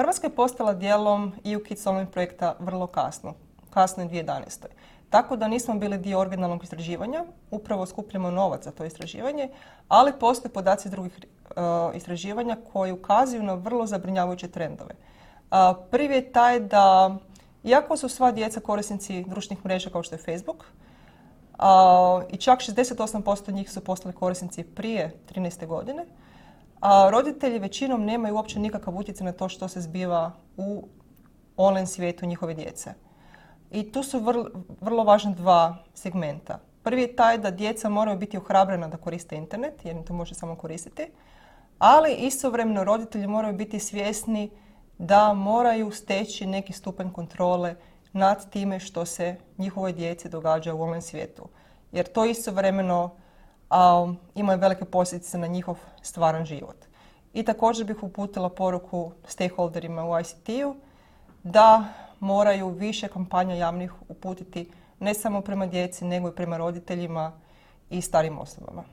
Hrvatska je postala dijelom EU Kids Online projekta vrlo kasno, kasno u 2011. Tako da nismo bili dio originalnog istraživanja, upravo skupljamo novac za to istraživanje, ali postoje podaci drugih istraživanja koji ukazuju na vrlo zabrinjavajuće trendove. prvi je taj da, iako su sva djeca korisnici društvenih mreža kao što je Facebook, i čak 68% njih su postali korisnici prije 13. godine, a roditelji većinom nemaju uopće nikakav utjecaj na to što se zbiva u online svijetu njihove djece. I tu su vrlo, vrlo važna dva segmenta. Prvi je taj da djeca moraju biti ohrabrena da koriste internet, jer im to može samo koristiti, ali istovremeno roditelji moraju biti svjesni da moraju steći neki stupanj kontrole nad time što se njihovoj djeci događa u online svijetu. Jer to istovremeno a, imaju velike posljedice na njihov stvaran život. I također bih uputila poruku stakeholderima u ICT-u da moraju više kampanja javnih uputiti ne samo prema djeci, nego i prema roditeljima i starim osobama.